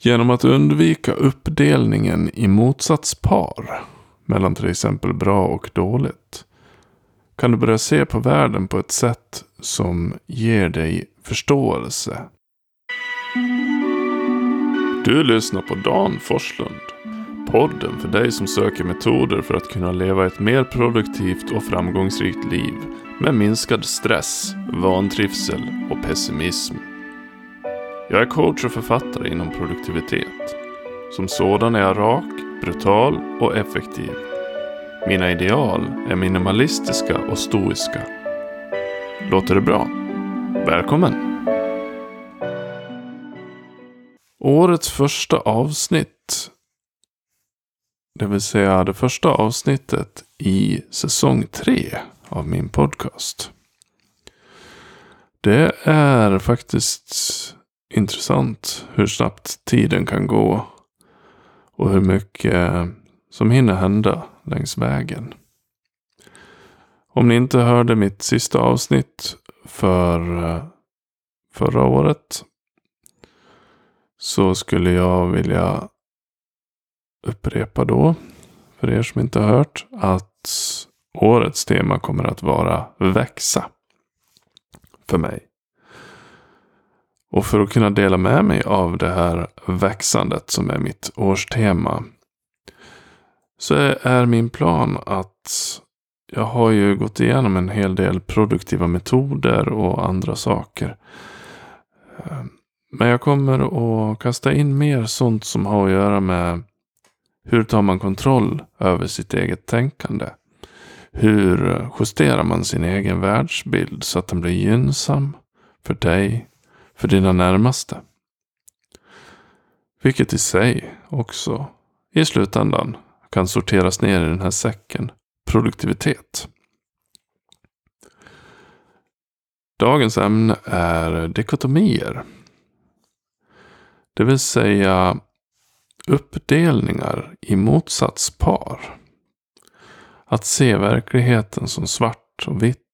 Genom att undvika uppdelningen i motsatspar mellan till exempel bra och dåligt kan du börja se på världen på ett sätt som ger dig förståelse. Du lyssnar på Dan Forslund. Podden för dig som söker metoder för att kunna leva ett mer produktivt och framgångsrikt liv med minskad stress, vantrivsel och pessimism. Jag är coach och författare inom produktivitet. Som sådan är jag rak, brutal och effektiv. Mina ideal är minimalistiska och stoiska. Låter det bra? Välkommen! Årets första avsnitt. Det vill säga det första avsnittet i säsong tre av min podcast. Det är faktiskt intressant hur snabbt tiden kan gå. Och hur mycket som hinner hända längs vägen. Om ni inte hörde mitt sista avsnitt för förra året. Så skulle jag vilja upprepa då. För er som inte har hört. Att årets tema kommer att vara växa. För mig. Och för att kunna dela med mig av det här växandet som är mitt årstema. Så är min plan att jag har ju gått igenom en hel del produktiva metoder och andra saker. Eh, men jag kommer att kasta in mer sånt som har att göra med hur tar man kontroll över sitt eget tänkande? Hur justerar man sin egen världsbild så att den blir gynnsam för dig för dina närmaste. Vilket i sig också i slutändan kan sorteras ner i den här säcken produktivitet. Dagens ämne är dikotomier. Det vill säga uppdelningar i motsatspar. Att se verkligheten som svart och vitt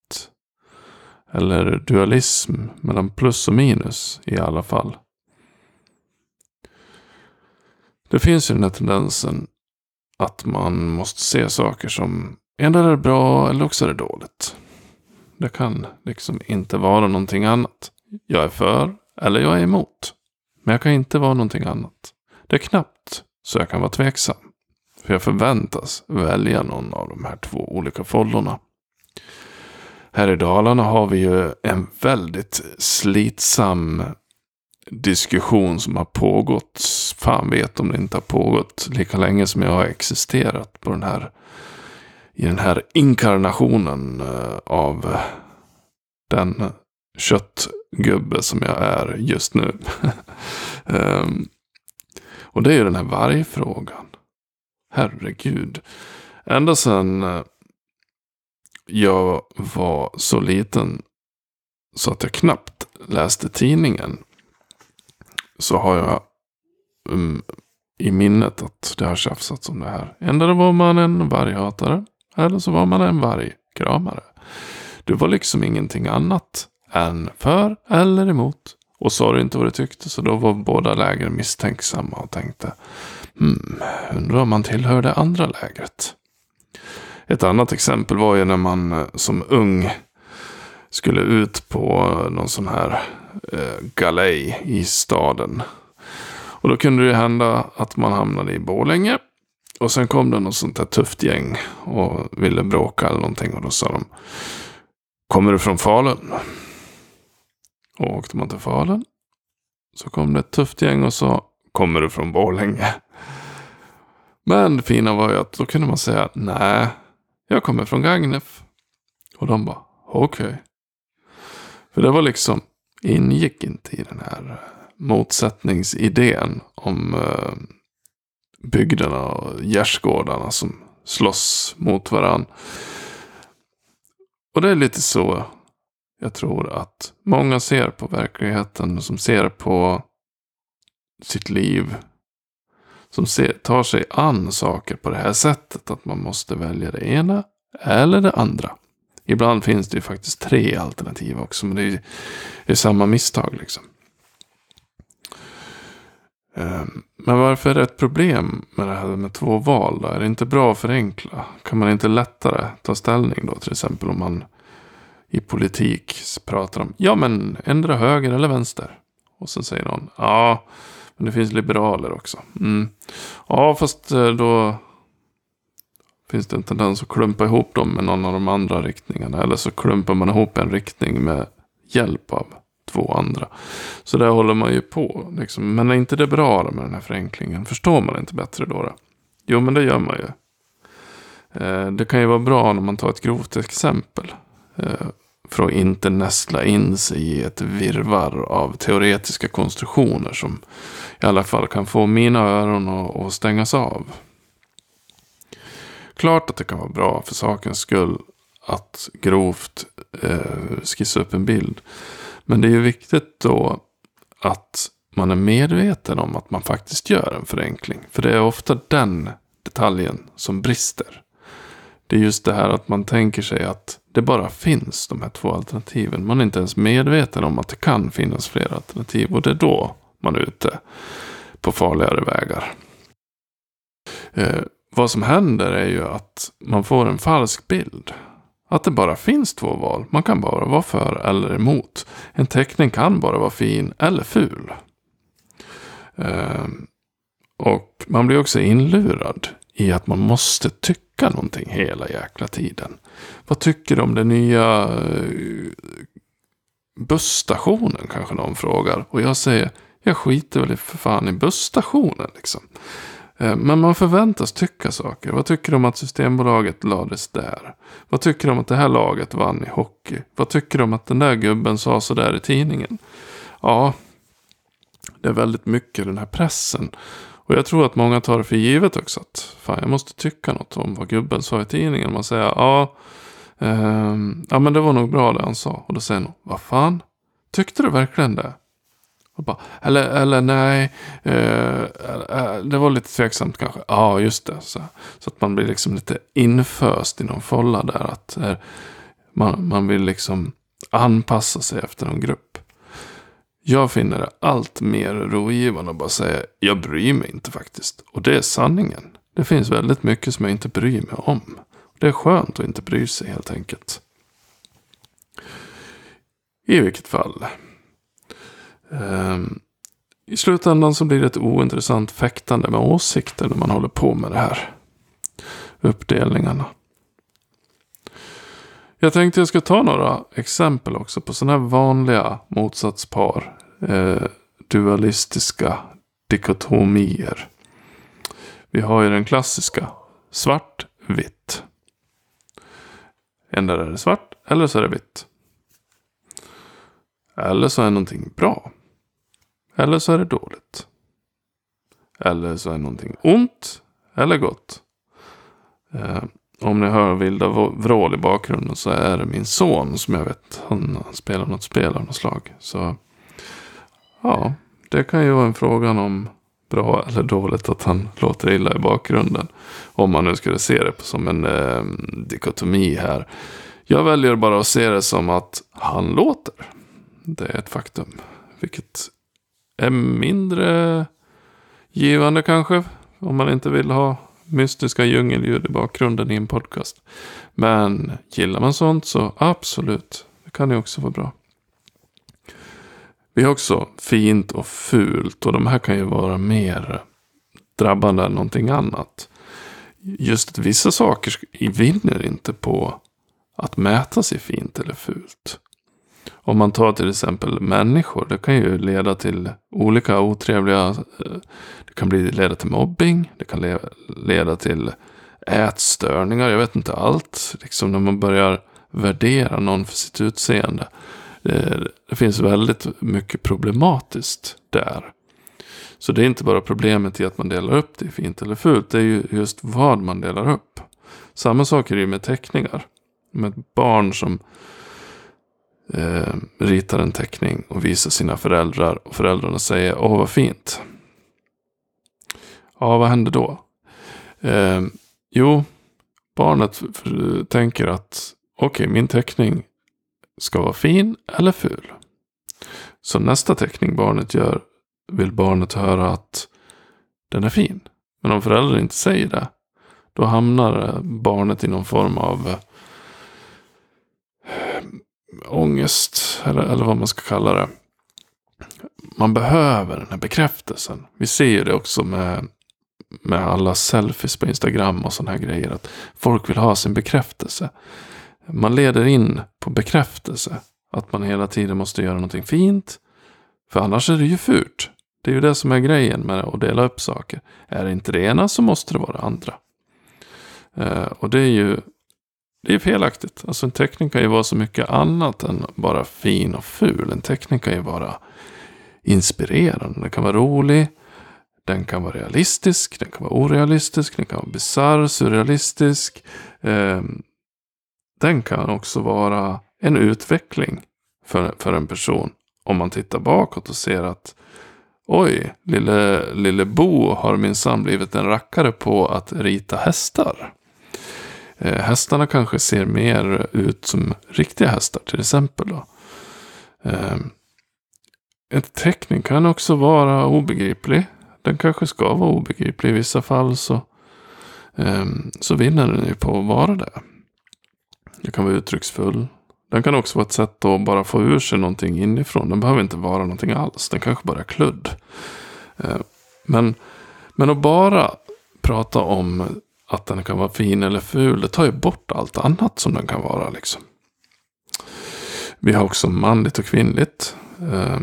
eller dualism mellan plus och minus i alla fall. Det finns ju den här tendensen att man måste se saker som endera är bra eller också är det dåligt. Det kan liksom inte vara någonting annat. Jag är för eller jag är emot. Men jag kan inte vara någonting annat. Det är knappt så jag kan vara tveksam. För jag förväntas välja någon av de här två olika follorna. Här i Dalarna har vi ju en väldigt slitsam diskussion som har pågått. Fan vet om det inte har pågått lika länge som jag har existerat på den här. I den här inkarnationen eh, av den köttgubbe som jag är just nu. um, och det är ju den här vargfrågan. Herregud. Ända sedan eh, jag var så liten så att jag knappt läste tidningen. Så har jag um, i minnet att det har tjafsats om det här. Ändå var man en varghatare. Eller så var man en vargkramare. Det var liksom ingenting annat än för eller emot. Och sa du inte vad du tyckte så då var båda lägren misstänksamma och tänkte. Hmm, undrar om man tillhör det andra lägret. Ett annat exempel var ju när man eh, som ung skulle ut på någon sån här eh, galej i staden. Och då kunde det hända att man hamnade i Bålänge. Och sen kom det något sånt där tufft gäng och ville bråka eller någonting. Och då sa de, kommer du från Falun? Och åkte man till Falun. Så kom det ett tufft gäng och sa, kommer du från Borlänge? Men det fina var ju att då kunde man säga, nej, jag kommer från Gagnef. Och de bara, okej. Okay. För det var liksom, ingick inte i den här motsättningsidén om eh, bygderna och gärdsgårdarna som slåss mot varandra. Och det är lite så jag tror att många ser på verkligheten, som ser på sitt liv som tar sig an saker på det här sättet. Att man måste välja det ena eller det andra. Ibland finns det ju faktiskt tre alternativ också. Men det är, det är samma misstag liksom. Ehm, men varför är det ett problem med det här med två val då? Är det inte bra att förenkla? Kan man inte lättare ta ställning då? Till exempel om man i politik pratar om, ja men ändra höger eller vänster. Och så säger någon, ja men det finns liberaler också. Mm. Ja fast eh, då finns det en tendens att klumpa ihop dem med någon av de andra riktningarna. Eller så klumpar man ihop en riktning med hjälp av två andra. Så där håller man ju på. Liksom. Men är inte det bra med den här förenklingen? Förstår man inte bättre då? då? Jo, men det gör man ju. Eh, det kan ju vara bra när man tar ett grovt exempel. Eh, för att inte nästla in sig i ett virvar av teoretiska konstruktioner som i alla fall kan få mina öron att stängas av. Klart att det kan vara bra för sakens skull att grovt eh, skissa upp en bild. Men det är ju viktigt då att man är medveten om att man faktiskt gör en förenkling. För det är ofta den detaljen som brister. Det är just det här att man tänker sig att det bara finns de här två alternativen. Man är inte ens medveten om att det kan finnas fler alternativ. Och det är då man är ute på farligare vägar. Eh, vad som händer är ju att man får en falsk bild. Att det bara finns två val. Man kan bara vara för eller emot. En teckning kan bara vara fin eller ful. Eh, och man blir också inlurad i att man måste tycka någonting hela jäkla tiden. Vad tycker du om den nya eh, busstationen kanske någon frågar. Och jag säger, jag skiter väl för fan i busstationen liksom. Eh, men man förväntas tycka saker. Vad tycker du om att Systembolaget lades där? Vad tycker du om att det här laget vann i hockey? Vad tycker du om att den där gubben sa sådär i tidningen? Ja, det är väldigt mycket den här pressen. Och jag tror att många tar det för givet också. Att fan, jag måste tycka något om vad gubben sa i tidningen. Man säger ja, eh, ja men det var nog bra det han sa. Och då säger någon, vad fan? Tyckte du verkligen det? Bara, eller, eller nej, eh, eh, det var lite tveksamt kanske. Ja, just det. Så, så att man blir liksom lite inföst i någon folla där. Att eh, man, man vill liksom anpassa sig efter någon grupp. Jag finner det allt mer rogivande att bara säga jag bryr mig inte faktiskt. Och det är sanningen. Det finns väldigt mycket som jag inte bryr mig om. Det är skönt att inte bry sig helt enkelt. I vilket fall. Um, I slutändan så blir det ett ointressant fäktande med åsikter när man håller på med det här. Uppdelningarna. Jag tänkte jag ska ta några exempel också på sådana här vanliga motsatspar. Eh, dualistiska dikotomier. Vi har ju den klassiska svart, vitt. Endera är det svart eller så är det vitt. Eller så är någonting bra. Eller så är det dåligt. Eller så är någonting ont eller gott. Eh, om ni hör vilda vrål i bakgrunden så är det min son som jag vet. Han, spelar något spel av något slag. Så ja, det kan ju vara en fråga om bra eller dåligt att han låter illa i bakgrunden. Om man nu skulle se det som en eh, dikotomi här. Jag väljer bara att se det som att han låter. Det är ett faktum. Vilket är mindre givande kanske. Om man inte vill ha mystiska djungelljud i bakgrunden i en podcast. Men gillar man sånt så absolut. Det kan ju också vara bra. Vi har också fint och fult. Och de här kan ju vara mer drabbande än någonting annat. Just att vissa saker vinner inte på att mäta sig fint eller fult. Om man tar till exempel människor. Det kan ju leda till olika otrevliga. Eh, det kan bli, leda till mobbing. Det kan leda till ätstörningar. Jag vet inte allt. Liksom när man börjar värdera någon för sitt utseende. Det, det finns väldigt mycket problematiskt där. Så det är inte bara problemet i att man delar upp det i fint eller fult. Det är ju just vad man delar upp. Samma sak är det ju med teckningar. Med ett barn som eh, ritar en teckning och visar sina föräldrar. Och föräldrarna säger åh vad fint. Ja, vad händer då? Eh, jo, barnet tänker att okej, okay, min teckning ska vara fin eller ful. Så nästa teckning barnet gör vill barnet höra att den är fin. Men om föräldern inte säger det. Då hamnar eh, barnet i någon form av eh, ångest. Eller, eller vad man ska kalla det. Man behöver den här bekräftelsen. Vi ser ju det också med, med alla selfies på Instagram och sådana här grejer. Att folk vill ha sin bekräftelse. Man leder in på bekräftelse. Att man hela tiden måste göra någonting fint. För annars är det ju fult. Det är ju det som är grejen med att dela upp saker. Är det inte det ena så måste det vara det andra. Eh, och det är ju det är felaktigt. Alltså en teckning kan ju vara så mycket annat än bara fin och ful. En teckning kan ju vara inspirerande. Den kan vara rolig. Den kan vara realistisk. Den kan vara orealistisk. Den kan vara bisarr, surrealistisk. Ehm, den kan också vara en utveckling för, för en person. Om man tittar bakåt och ser att oj, lille, lille Bo har minsann blivit en rackare på att rita hästar. Eh, hästarna kanske ser mer ut som riktiga hästar till exempel. Då. Eh, en teckning kan också vara obegriplig. Den kanske ska vara obegriplig. I vissa fall så, eh, så vinner den ju på att vara det. Den kan vara uttrycksfull. Den kan också vara ett sätt att bara få ur sig någonting inifrån. Den behöver inte vara någonting alls. Den kanske bara är kludd. Men, men att bara prata om att den kan vara fin eller ful. Det tar ju bort allt annat som den kan vara. Liksom. Vi har också manligt och kvinnligt. Eh,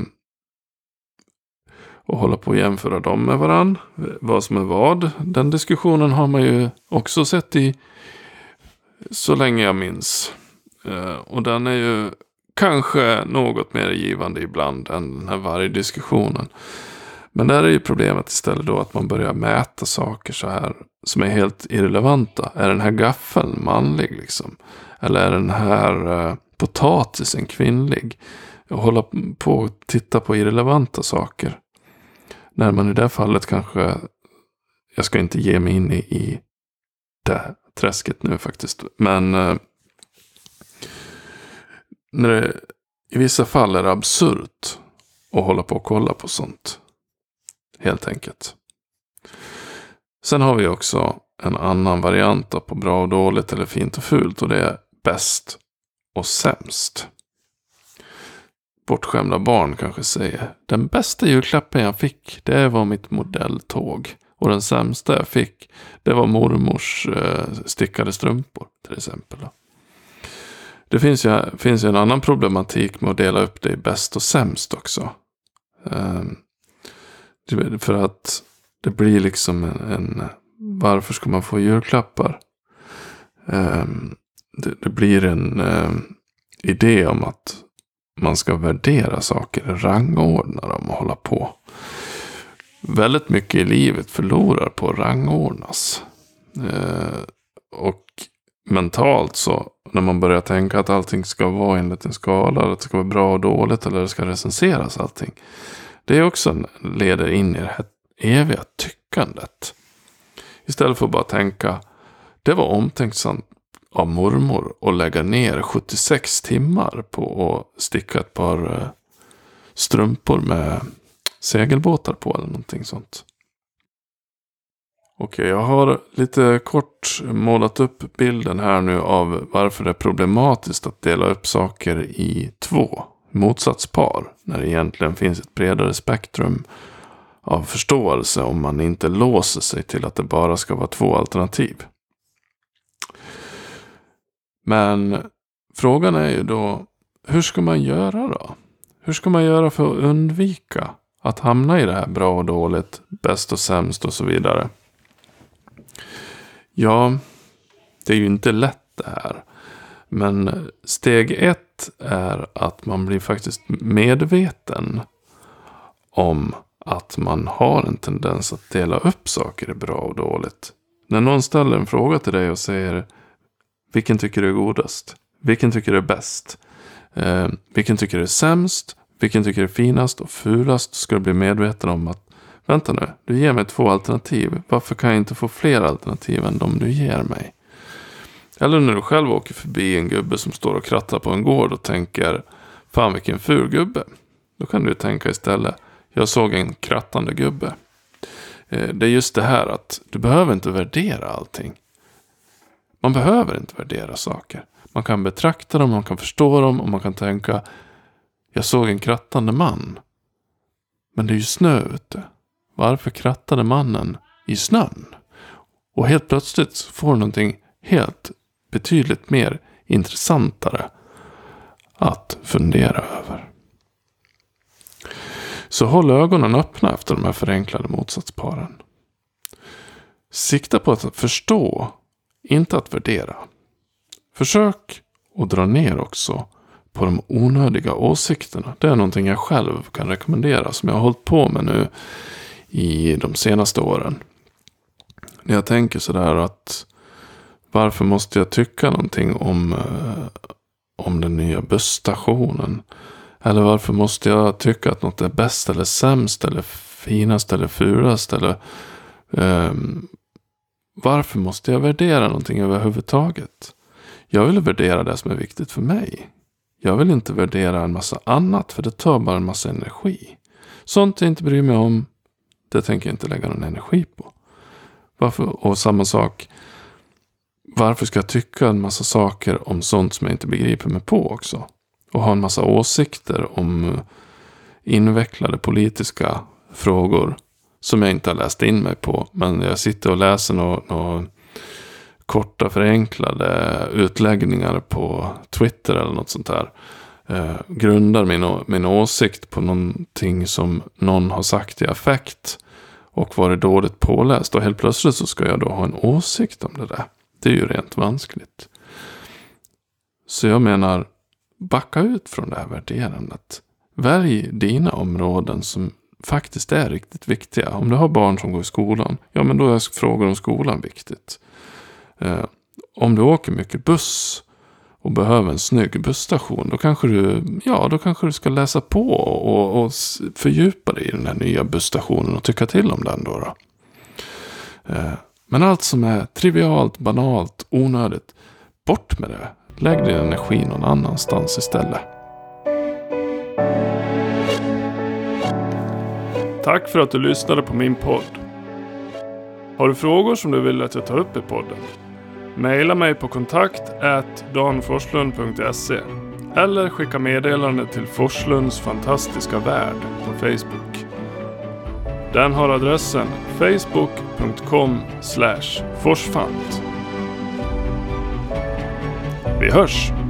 och hålla på att jämföra dem med varann. Vad som är vad. Den diskussionen har man ju också sett i så länge jag minns. Eh, och den är ju kanske något mer givande ibland än den här vargdiskussionen. diskussionen. Men där är ju problemet istället då att man börjar mäta saker så här som är helt irrelevanta. Är den här gaffeln manlig liksom? Eller är den här eh, potatisen kvinnlig? Och hålla på och titta på irrelevanta saker. När man i det fallet kanske, jag ska inte ge mig in i, i det träsket nu faktiskt. Men eh, när det, i vissa fall är det absurt att hålla på och kolla på sånt. Helt enkelt. Sen har vi också en annan variant på bra och dåligt eller fint och fult. Och det är bäst och sämst. Bortskämda barn kanske säger. Den bästa julklappen jag fick, det var mitt modelltåg. Och den sämsta jag fick, det var mormors eh, stickade strumpor till exempel. Det finns ju, finns ju en annan problematik med att dela upp det i bäst och sämst också. Ehm, för att det blir liksom en, en varför ska man få julklappar? Um, det, det, blir en um, idé om att man ska värdera saker, rangordna dem och hålla på. Väldigt mycket i livet förlorar på att rangordnas. Uh, och mentalt så när man börjar tänka att allting ska vara enligt en skala. Att det ska vara bra och dåligt eller det ska recenseras allting. Det är också en, leder in i det här eviga tyckandet. Istället för att bara tänka. Det var omtänksamt av mormor att lägga ner 76 timmar på att sticka ett par eh, strumpor med segelbåtar på eller någonting sånt. Okej, jag har lite kort målat upp bilden här nu av varför det är problematiskt att dela upp saker i två motsatspar. När det egentligen finns ett bredare spektrum av förståelse om man inte låser sig till att det bara ska vara två alternativ. Men frågan är ju då, hur ska man göra då? Hur ska man göra för att undvika att hamna i det här bra och dåligt, bäst och sämst och så vidare? Ja, det är ju inte lätt det här. Men steg ett är att man blir faktiskt medveten om att man har en tendens att dela upp saker i bra och dåligt. När någon ställer en fråga till dig och säger vilken tycker du är godast? Vilken tycker du är bäst? Eh, vilken tycker du är sämst? Vilken tycker du är finast och fulast? Ska du bli medveten om att Vänta nu, du ger mig två alternativ. Varför kan jag inte få fler alternativ än de du ger mig? Eller när du själv åker förbi en gubbe som står och krattar på en gård och tänker Fan vilken ful gubbe. Då kan du tänka istället Jag såg en krattande gubbe. Eh, det är just det här att du behöver inte värdera allting. Man behöver inte värdera saker. Man kan betrakta dem, man kan förstå dem och man kan tänka Jag såg en krattande man. Men det är ju snö ute. Varför krattade mannen i snön? Och helt plötsligt får du någonting helt betydligt mer intressantare att fundera över. Så håll ögonen öppna efter de här förenklade motsatsparen. Sikta på att förstå, inte att värdera. Försök att dra ner också på de onödiga åsikterna. Det är någonting jag själv kan rekommendera som jag har hållit på med nu i de senaste åren. När jag tänker sådär att varför måste jag tycka någonting om, eh, om den nya busstationen? Eller varför måste jag tycka att något är bäst eller sämst eller finast eller fulast? Eller, um, varför måste jag värdera någonting överhuvudtaget? Jag vill värdera det som är viktigt för mig. Jag vill inte värdera en massa annat för det tar bara en massa energi. Sånt jag inte bryr mig om, det tänker jag inte lägga någon energi på. Varför? Och samma sak, varför ska jag tycka en massa saker om sånt som jag inte begriper mig på också? Och ha en massa åsikter om eh, invecklade politiska frågor som jag inte har läst in mig på. Men jag sitter och läser några nå korta förenklade utläggningar på Twitter eller något sånt där. Eh, grundar min, min åsikt på någonting som någon har sagt i affekt. Och varit dåligt påläst. Och helt plötsligt så ska jag då ha en åsikt om det där. Det är ju rent vanskligt. Så jag menar, backa ut från det här värderandet. Välj dina områden som faktiskt är riktigt viktiga. Om du har barn som går i skolan, ja men då är frågor om skolan viktigt. Eh, om du åker mycket buss och behöver en snygg busstation, då kanske du, ja, då kanske du ska läsa på och, och fördjupa dig i den här nya busstationen och tycka till om den då. då. Eh, men allt som är trivialt, banalt, onödigt, bort med det. Lägg din energi någon annanstans istället. Tack för att du lyssnade på min podd. Har du frågor som du vill att jag tar upp i podden? Maila mig på kontakt danforslund.se eller skicka meddelande till Forslunds fantastiska värld på Facebook. Den har adressen facebook.com forsfant. Vi hörs!